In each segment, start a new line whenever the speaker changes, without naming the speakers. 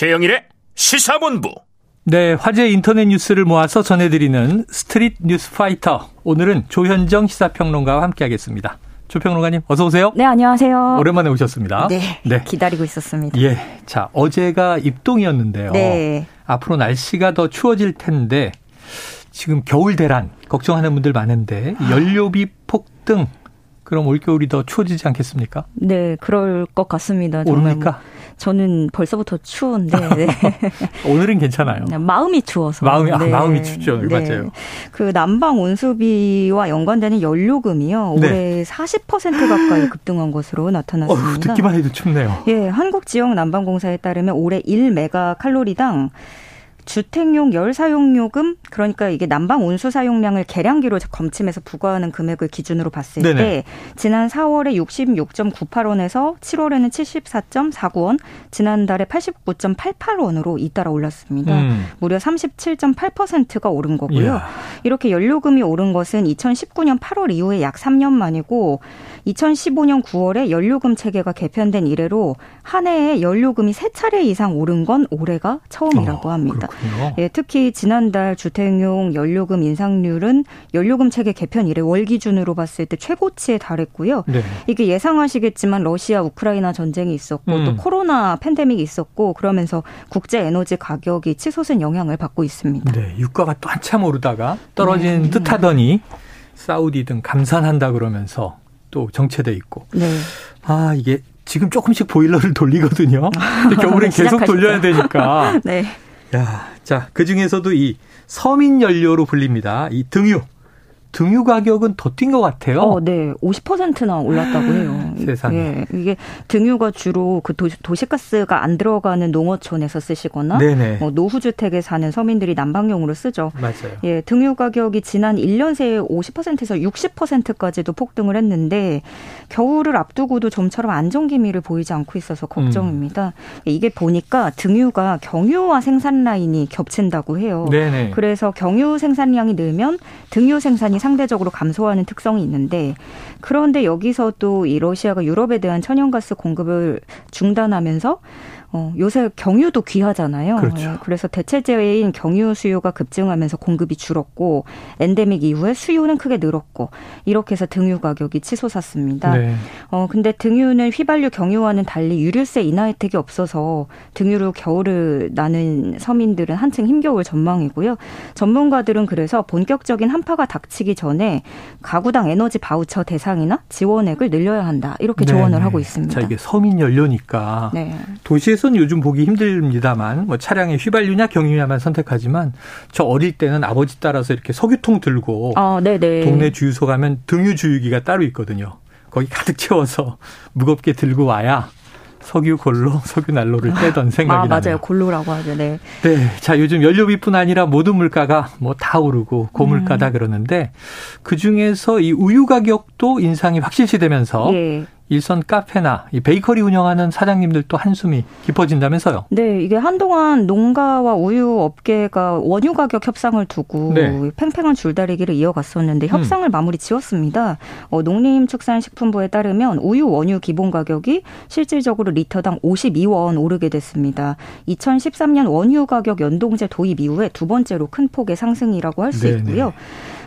최영일의 시사본부.
네, 화제 인터넷 뉴스를 모아서 전해드리는 스트릿 뉴스 파이터. 오늘은 조현정 시사평론가와 함께하겠습니다. 조평론가님, 어서 오세요.
네, 안녕하세요.
오랜만에 오셨습니다.
네, 네. 기다리고 있었습니다.
예, 자 어제가 입동이었는데요.
네.
앞으로 날씨가 더 추워질 텐데 지금 겨울 대란 걱정하는 분들 많은데 연료비 폭등 그럼 올겨울이 더 추워지지 않겠습니까?
네, 그럴 것 같습니다.
오릅니까? 뭐
저는 벌써부터 추운데 네.
오늘은 괜찮아요.
마음이 추워서
마음이 아, 네. 아, 마음이 춥죠. 네. 맞아요.
그 난방 온수비와 연관되는 연료금이요 네. 올해 40% 가까이 급등한 것으로 나타났습니다.
어, 듣기만 해도 춥네요.
예, 한국 지역 난방공사에 따르면 올해 1메가 칼로리당 주택용 열 사용 요금 그러니까 이게 난방 온수 사용량을 계량기로 검침해서 부과하는 금액을 기준으로 봤을 네네. 때 지난 4월에 66.98원에서 7월에는 74.49원, 지난달에 89.88원으로 잇따라 올랐습니다. 음. 무려 37.8%가 오른 거고요. 이야. 이렇게 연료금이 오른 것은 2019년 8월 이후에 약 3년 만이고 2015년 9월에 연료금 체계가 개편된 이래로 한 해에 연료금이 세 차례 이상 오른 건 올해가 처음이라고 어, 합니다. 예, 특히 지난달 주택용 연료금 인상률은 연료금 체계 개편 이래 월 기준으로 봤을 때 최고치에 달했고요. 네. 이게 예상하시겠지만 러시아 우크라이나 전쟁이 있었고 음. 또 코로나 팬데믹이 있었고 그러면서 국제 에너지 가격이 치솟은 영향을 받고 있습니다.
네, 유가가 또 한참 오르다가 떨어진 네. 듯하더니 사우디 등 감산한다 그러면서 또 정체돼 있고. 네. 아 이게 지금 조금씩 보일러를 돌리거든요. 겨울엔 계속 돌려야 되니까. 네. 야, 자, 그 중에서도 이 서민 연료로 불립니다. 이 등유. 등유 가격은 더 뛴 것 같아요.
어, 네. 50%나 올랐다고 해요.
세상에.
예, 이게 등유가 주로 그 도, 시가스가 안 들어가는 농어촌에서 쓰시거나 뭐 노후주택에 사는 서민들이 난방용으로 쓰죠.
맞아요.
예, 등유 가격이 지난 1년 새에 50%에서 60%까지도 폭등을 했는데 겨울을 앞두고도 좀처럼 안정 기미를 보이지 않고 있어서 걱정입니다. 음. 이게 보니까 등유가 경유와 생산 라인이 겹친다고 해요. 네네. 그래서 경유 생산량이 늘면 등유 생산이 상대적으로 감소하는 특성이 있는데 그런데 여기서 또이 러시아가 유럽에 대한 천연가스 공급을 중단하면서 어, 요새 경유도 귀하잖아요.
그렇죠.
예, 그래서 대체제인 경유 수요가 급증하면서 공급이 줄었고 엔데믹 이후에 수요는 크게 늘었고 이렇게 해서 등유 가격이 치솟았습니다. 네. 어, 근데 등유는 휘발유 경유와는 달리 유류세 인하 혜택이 없어서 등유로 겨울을 나는 서민들은 한층 힘겨울 전망이고요. 전문가들은 그래서 본격적인 한파가 닥치기 전에 가구당 에너지 바우처 대상이나 지원액을 늘려야 한다. 이렇게 네, 조언을 네. 하고 있습니다.
자, 이게 서민 연료니까 네. 도시에서 버스는 요즘 보기 힘듭니다만 뭐 차량에 휘발유냐 경유냐만 선택하지만 저 어릴 때는 아버지 따라서 이렇게 석유통 들고 아, 동네 주유소 가면 등유 주유기가 따로 있거든요. 거기 가득 채워서 무겁게 들고 와야 석유 골로 석유 난로를 떼던 아, 생각이 아,
맞아요.
나네요.
골로라고 하죠. 네.
네. 자, 요즘 연료비뿐 아니라 모든 물가가 뭐 다 오르고 고물가다 음. 그러는데 그 중에서 이 우유 가격도 인상이 확실시 되면서 예. 일선 카페나 이 베이커리 운영하는 사장님들 또 한숨이 깊어진다면서요?
네, 이게 한동안 농가와 우유 업계가 원유 가격 협상을 두고 네. 팽팽한 줄다리기를 이어갔었는데 음. 협상을 음. 마무리 지었습니다. 어, 농림축산식품부에 따르면 우유 원유 기본 가격이 실질적으로 리터당 52원 오르게 됐습니다. 2013년 원유 가격 연동제 도입 이후에 두 번째로 큰 폭의 상승이라고 할 수 있고요.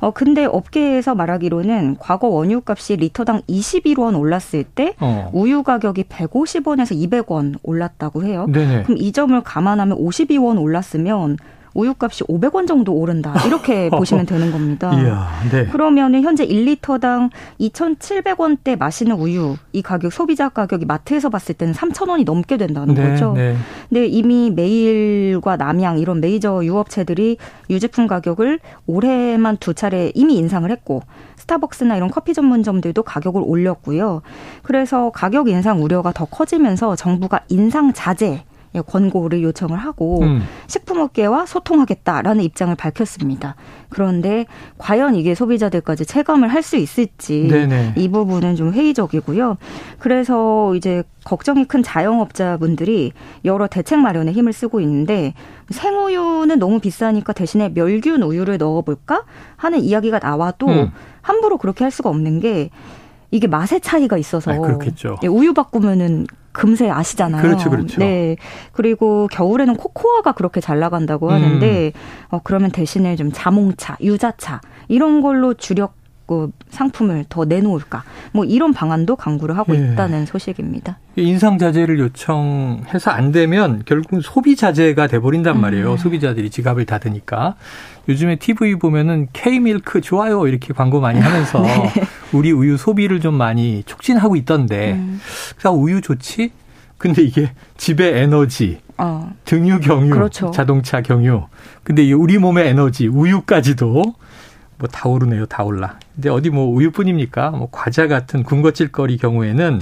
어 근데 업계에서 말하기로는 과거 원유값이 리터당 21원 올랐을 때 어. 우유 가격이 150원에서 200원 올랐다고 해요. 네네. 그럼 이 점을 감안하면 52원 올랐으면 우유값이 500원 정도 오른다. 이렇게 보시면 되는 겁니다.
이야, 네.
그러면은 현재 1리터당 2,700원대 마시는 우유 이 가격 소비자 가격이 마트에서 봤을 때는 3,000원이 넘게 된다는 네, 거죠. 네. 근데 이미 메일과 남양 이런 메이저 유업체들이 유제품 가격을 올해만 두 차례 이미 인상을 했고 스타벅스나 이런 커피 전문점들도 가격을 올렸고요. 그래서 가격 인상 우려가 더 커지면서 정부가 인상 자제 예, 권고를 요청을 하고 음. 식품업계와 소통하겠다라는 입장을 밝혔습니다. 그런데 과연 이게 소비자들까지 체감을 할 수 있을지 네네. 이 부분은 좀 회의적이고요. 그래서 이제 걱정이 큰 자영업자분들이 여러 대책 마련에 힘을 쓰고 있는데 생우유는 너무 비싸니까 대신에 멸균 우유를 넣어볼까 하는 이야기가 나와도 음. 함부로 그렇게 할 수가 없는 게 이게 맛의 차이가 있어서
아.
예, 우유 바꾸면은 금세 아시잖아요.
그렇죠, 그렇죠.
네. 그리고 겨울에는 코코아가 그렇게 잘 나간다고 하는데, 음. 어, 그러면 대신에 좀 자몽차, 유자차, 이런 걸로 주력 그 상품을 더 내놓을까 뭐 이런 방안도 강구를 하고 예. 있다는 소식입니다.
인상 자제를 요청해서 안 되면 결국은 소비 자제가 돼버린단 음. 말이에요. 음. 소비자들이 지갑을 닫으니까 요즘에 TV 보면은 K 밀크 좋아요 이렇게 광고 많이 하면서 네. 우리 우유 소비를 좀 많이 촉진하고 있던데 음. 그래서 우유 좋지? 근데 이게 집의 에너지, 어. 등유 경유, 그렇죠. 자동차 경유. 근데 우리 몸의 에너지, 우유까지도 뭐 다 오르네요, 다 올라. 근데 어디 뭐 우유뿐입니까? 뭐 과자 같은 군것질거리 경우에는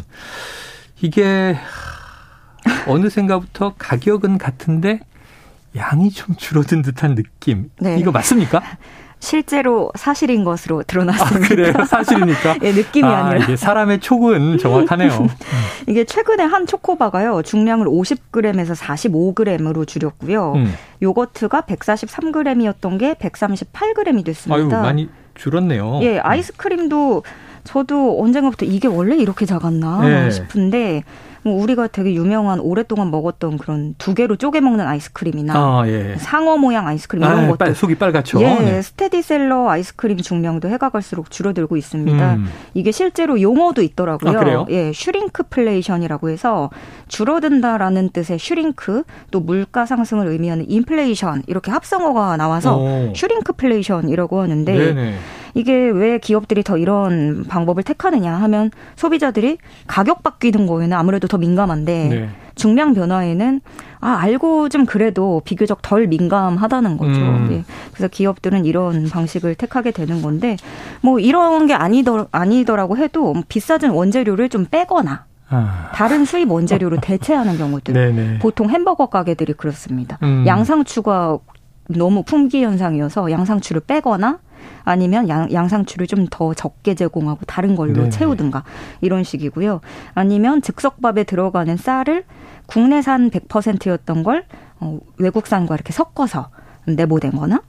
이게 어느샌가부터 가격은 같은데 양이 좀 줄어든 듯한 느낌. 네. 이거 맞습니까?
실제로 사실인 것으로 드러났습니다.
아, 그래요? 사실입니까?
예, 느낌이 아, 니라
이게 사람의 촉은 정확하네요.
이게 최근에 한 초코바가요. 중량을 50g에서 45g으로 줄였고요. 음. 요거트가 143g이었던 게 138g이 됐습니다.
아유, 많이 줄었네요.
예, 아이스크림도 저도 언젠가부터 이게 원래 이렇게 작았나 네. 싶은데 뭐 우리가 되게 유명한 오랫동안 먹었던 그런 두 개로 쪼개 먹는 아이스크림이나 아, 예. 상어 모양 아이스크림 이런 아, 것도
속이 빨갛죠.
예, 네. 스테디셀러 아이스크림 중량도 해가 갈수록 줄어들고 있습니다. 음. 이게 실제로 용어도 있더라고요.
아,
예, 슈링크플레이션이라고 해서 줄어든다라는 뜻의 shrink 또 물가 상승을 의미하는 인플레이션 이렇게 합성어가 나와서 오. 슈링크플레이션이라고 하는데 네네. 이게 왜 기업들이 더 이런 방법을 택하느냐 하면 소비자들이 가격 바뀌는 거에는 아무래도 더 민감한데 네. 중량 변화에는 아 알고 좀 그래도 비교적 덜 민감하다는 거죠. 음. 예. 그래서 기업들은 이런 방식을 택하게 되는 건데 뭐 이런 게 아니더 아니더라고 해도 비싸진 원재료를 좀 빼거나 아. 다른 수입 원재료로 대체하는 경우들 네네. 보통 햄버거 가게들이 그렇습니다. 음. 양상추가 너무 품귀 현상이어서 양상추를 빼거나 아니면 양, 양상추를 좀 더 적게 제공하고 다른 걸로 네네. 채우든가 이런 식이고요. 아니면 즉석밥에 들어가는 쌀을 국내산 100%였던 걸 어, 외국산과 이렇게 섞어서 내보낸 거나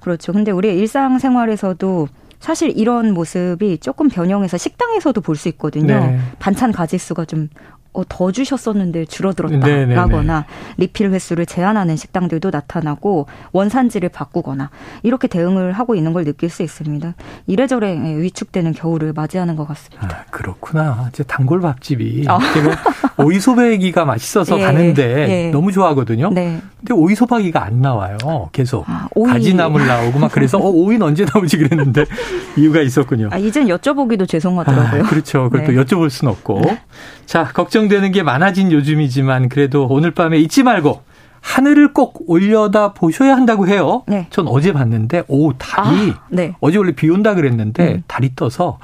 그렇죠. 근데 우리 일상생활에서도 사실 이런 모습이 조금 변형해서 식당에서도 볼 수 있거든요. 네. 반찬 가짓수가 좀 어, 더 주셨었는데 줄어들었다라거나 리필 횟수를 제한하는 식당들도 나타나고 원산지를 바꾸거나 이렇게 대응을 하고 있는 걸 느낄 수 있습니다. 이래저래 예, 위축되는 겨울을 맞이하는 것 같습니다.
아, 그렇구나. 제 단골 밥집이 어. 오이소박이가 맛있어서 예, 가는데 예. 너무 좋아하거든요. 네. 근데 오이소박이가 안 나와요. 계속 아, 오이. 가지나물 나오고 막 그래서 어, 오이는 언제 나오지 그랬는데 이유가 있었군요.
아, 이젠 여쭤보기도 죄송하더라고요.
아, 그렇죠. 그걸 네. 또 여쭤볼 수는 없고. 네. 자, 걱정 되는 게 많아진 요즘이지만 그래도 오늘 밤에 잊지 말고 하늘을 꼭 올려다 보셔야 한다고 해요. 네. 전 어제 봤는데 오 달이 아, 네. 어제 원래 비 온다 그랬는데 음. 달이 떠서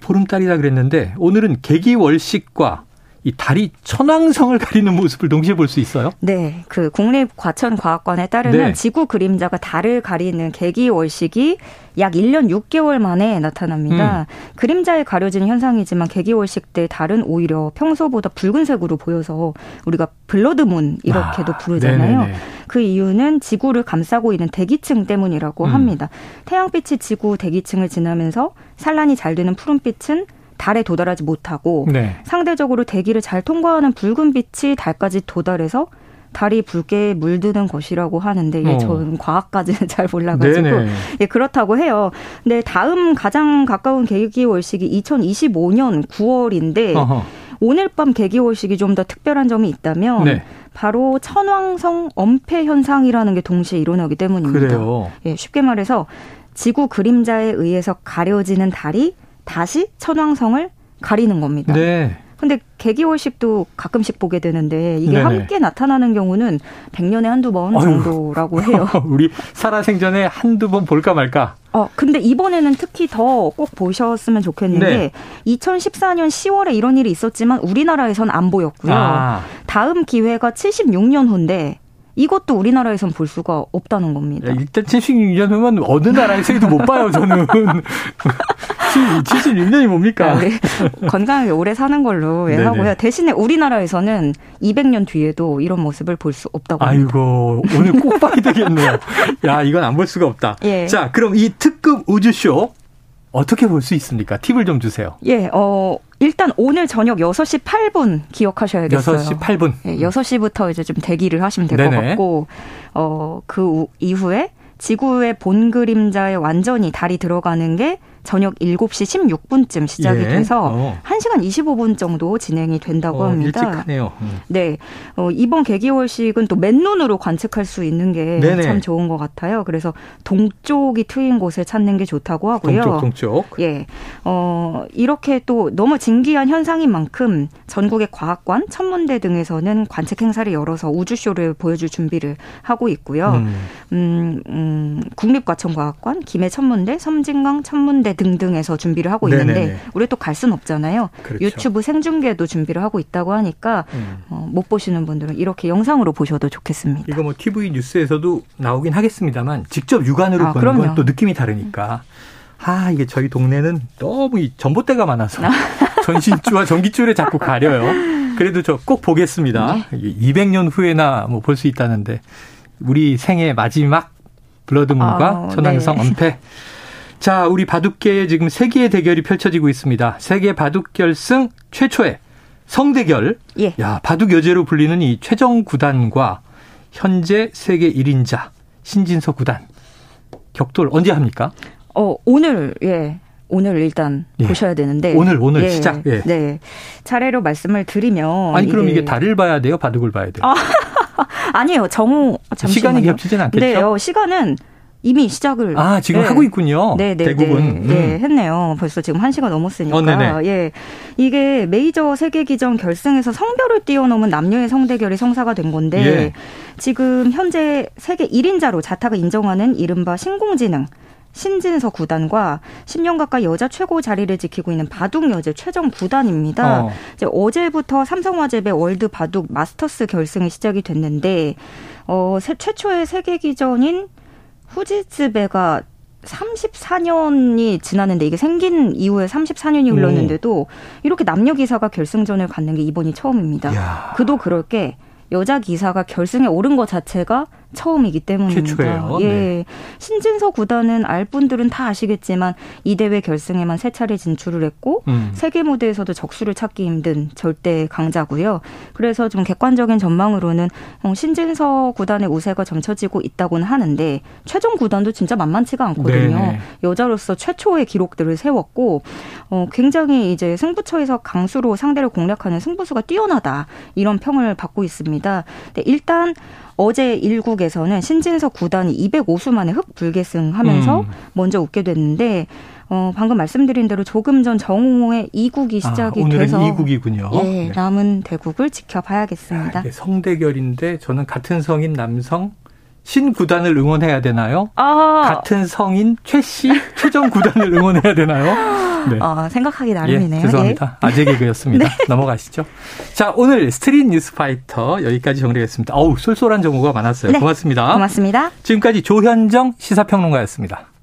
보름달이다 그랬는데 오늘은 개기월식과 이 달이 천왕성을 가리는 모습을 동시에 볼 수 있어요?
네. 그 국립과천과학관에 따르면 네. 지구 그림자가 달을 가리는 개기 월식이 약 1년 6개월 만에 나타납니다. 음. 그림자에 가려진 현상이지만 개기월식 때 달은 오히려 평소보다 붉은색으로 보여서 우리가 블러드문 이렇게도 아, 부르잖아요. 네네네. 그 이유는 지구를 감싸고 있는 대기층 때문이라고 음. 합니다. 태양빛이 지구 대기층을 지나면서 산란이 잘 되는 푸른빛은 달에 도달하지 못하고 네. 상대적으로 대기를 잘 통과하는 붉은 빛이 달까지 도달해서 달이 붉게 물드는 것이라고 하는데 예, 어. 저는 과학까지는 잘 몰라가지고 예, 그렇다고 해요. 근데 다음 가장 가까운 계기월식이 2025년 9월인데 어허. 오늘 밤 계기월식이 좀 더 특별한 점이 있다면 네. 바로 천왕성 엄폐 현상이라는 게 동시에 일어나기 때문입니다.
그래요.
예, 쉽게 말해서 지구 그림자에 의해서 가려지는 달이 다시 천왕성을 가리는 겁니다. 네. 근데 개기월식도 가끔씩 보게 되는데 이게 네네. 함께 나타나는 경우는 100년에 한두 번 정도라고 해요.
우리 살아생전에 한두 번 볼까 말까.
어, 근데 이번에는 특히 더 꼭 보셨으면 좋겠는데 네. 2014년 10월에 이런 일이 있었지만 우리나라에선 안 보였고요. 아. 다음 기회가 76년 후인데 이것도 우리나라에선 볼 수가 없다는 겁니다.
일단 76년 후면 어느 나라에서도 못 봐요, 저는. 76년이 뭡니까? 네,
건강하게 오래 사는 걸로 예, 하고요. 대신에 우리나라에서는 200년 뒤에도 이런 모습을 볼 수 없다고
합니다. 아이고, 오늘 꼭 봐야 되겠네요. 야, 이건 안 볼 수가 없다. 예. 자, 그럼 이 특급 우주쇼 어떻게 볼 수 있습니까? 팁을 좀 주세요.
예, 어, 일단 오늘 저녁 6시 8분 기억하셔야겠어요.
6시 8분.
네, 6시부터 이제 좀 대기를 하시면 될 것 같고, 어, 그 이후에 지구의 본 그림자에 완전히 달이 들어가는 게 저녁 7시 16분쯤 시작이 예. 돼서 어. 1시간 25분 정도 진행이 된다고 어, 합니다.
일찍 하네요. 음.
네. 어, 이번 개기월식은 또 맨눈으로 관측할 수 있는 게 참 좋은 것 같아요. 그래서 동쪽이 트인 곳을 찾는 게 좋다고 하고요.
동쪽, 동쪽.
예. 어, 이렇게 또 너무 진기한 현상인 만큼 전국의 과학관, 천문대 등에서는 관측 행사를 열어서 우주쇼를 보여줄 준비를 하고 있고요. 음, 음, 음 국립과천과학관, 김해 천문대, 섬진강 천문대 등등에서 준비를 하고 있는데 네네네. 우리 또갈 수는 없잖아요. 그렇죠. 유튜브 생중계도 준비를 하고 있다고 하니까 음. 어, 못 보시는 분들은 이렇게 영상으로 보셔도 좋겠습니다.
이거 뭐 TV 뉴스에서도 나오긴 하겠습니다만 직접 육안으로 아, 보는 건 또 느낌이 다르니까. 아, 이게 저희 동네는 너무 이 전봇대가 많아서 전신줄과 전기줄에 자꾸 가려요. 그래도 저 꼭 보겠습니다. 네. 200년 후에나 뭐 볼 수 있다는데 우리 생애 마지막 블러드문과 아, 천왕성 네. 엄폐 자, 우리 바둑계에 지금 세계의 대결이 펼쳐지고 있습니다. 세계 바둑 결승 최초의 성대결. 예. 야, 바둑 여제로 불리는 이 최정 구단과 현재 세계 1인자 신진서 구단. 격돌 언제 합니까?
어, 오늘 예. 오늘 일단 예. 보셔야 되는데
오늘 오늘 예. 시작. 예.
네. 차례로 말씀을 드리면
아니 그럼 이게 달을 봐야 돼요, 바둑을 봐야 돼요? 아,
아니에요. 정오
잠시만요. 시간이 겹치진 않겠죠?
네, 요 시간은 이미 시작을
아 지금 네. 하고 있군요. 네, 네, 대국은
네, 네, 했네요. 벌써 지금 한 시간 넘었으니까. 어, 예, 이게 메이저 세계 기전 결승에서 성별을 뛰어넘은 남녀의 성대결이 성사가 된 건데 예. 지금 현재 세계 1인자로 자타가 인정하는 이른바 신공지능. 신진서 구단과 10년 가까이 여자 최고 자리를 지키고 있는 바둑 여제 최정 구단입니다. 어. 이제 어제부터 삼성화재배 월드 바둑 마스터스 결승이 시작이 됐는데 어, 최초의 세계 기전인 후지츠베가 34년이 지났는데 이게 생긴 이후에 34년이 흘렀는데도 이렇게 남녀 기사가 결승전을 갖는 게 이번이 처음입니다. 야. 그도 그럴 게 여자 기사가 결승에 오른 것 자체가 처음이기 때문입니다.
최초예요. 예. 네.
신진서 구단은 알 분들은 다 아시겠지만 이 대회 결승에만 세 차례 진출을 했고 음. 세계 무대에서도 적수를 찾기 힘든 절대 강자고요. 그래서 좀 객관적인 전망으로는 어, 신진서 구단의 우세가 점쳐지고 있다고는 하는데 최종 구단도 진짜 만만치가 않거든요. 네네. 여자로서 최초의 기록들을 세웠고 어, 굉장히 이제 승부처에서 강수로 상대를 공략하는 승부수가 뛰어나다 이런 평을 받고 있습니다. 네, 일단 어제 1국에서는 신진석 구단이 205수 만에 흑불계승하면서 음. 먼저 웃게 됐는데 어, 방금 말씀드린 대로 조금 전 정오에 2국이 아, 시작이
아, 오늘은
돼서
2국이군요.
예, 네. 남은 대국을 지켜봐야겠습니다. 아,
성대결인데 저는 같은 성인 남성 신 구단을 응원해야 되나요? 아. 같은 성인 최 씨, 최정 구단을 응원해야 되나요?
네. 어, 생각하기 나름이네요.
예, 죄송합니다. 예. 아재 개그였습니다. 네. 넘어가시죠. 자, 오늘 스트릿 뉴스파이터 여기까지 정리했습니다. 어우, 쏠쏠한 정보가 많았어요. 네. 고맙습니다.
고맙습니다.
지금까지 조현정 시사평론가였습니다.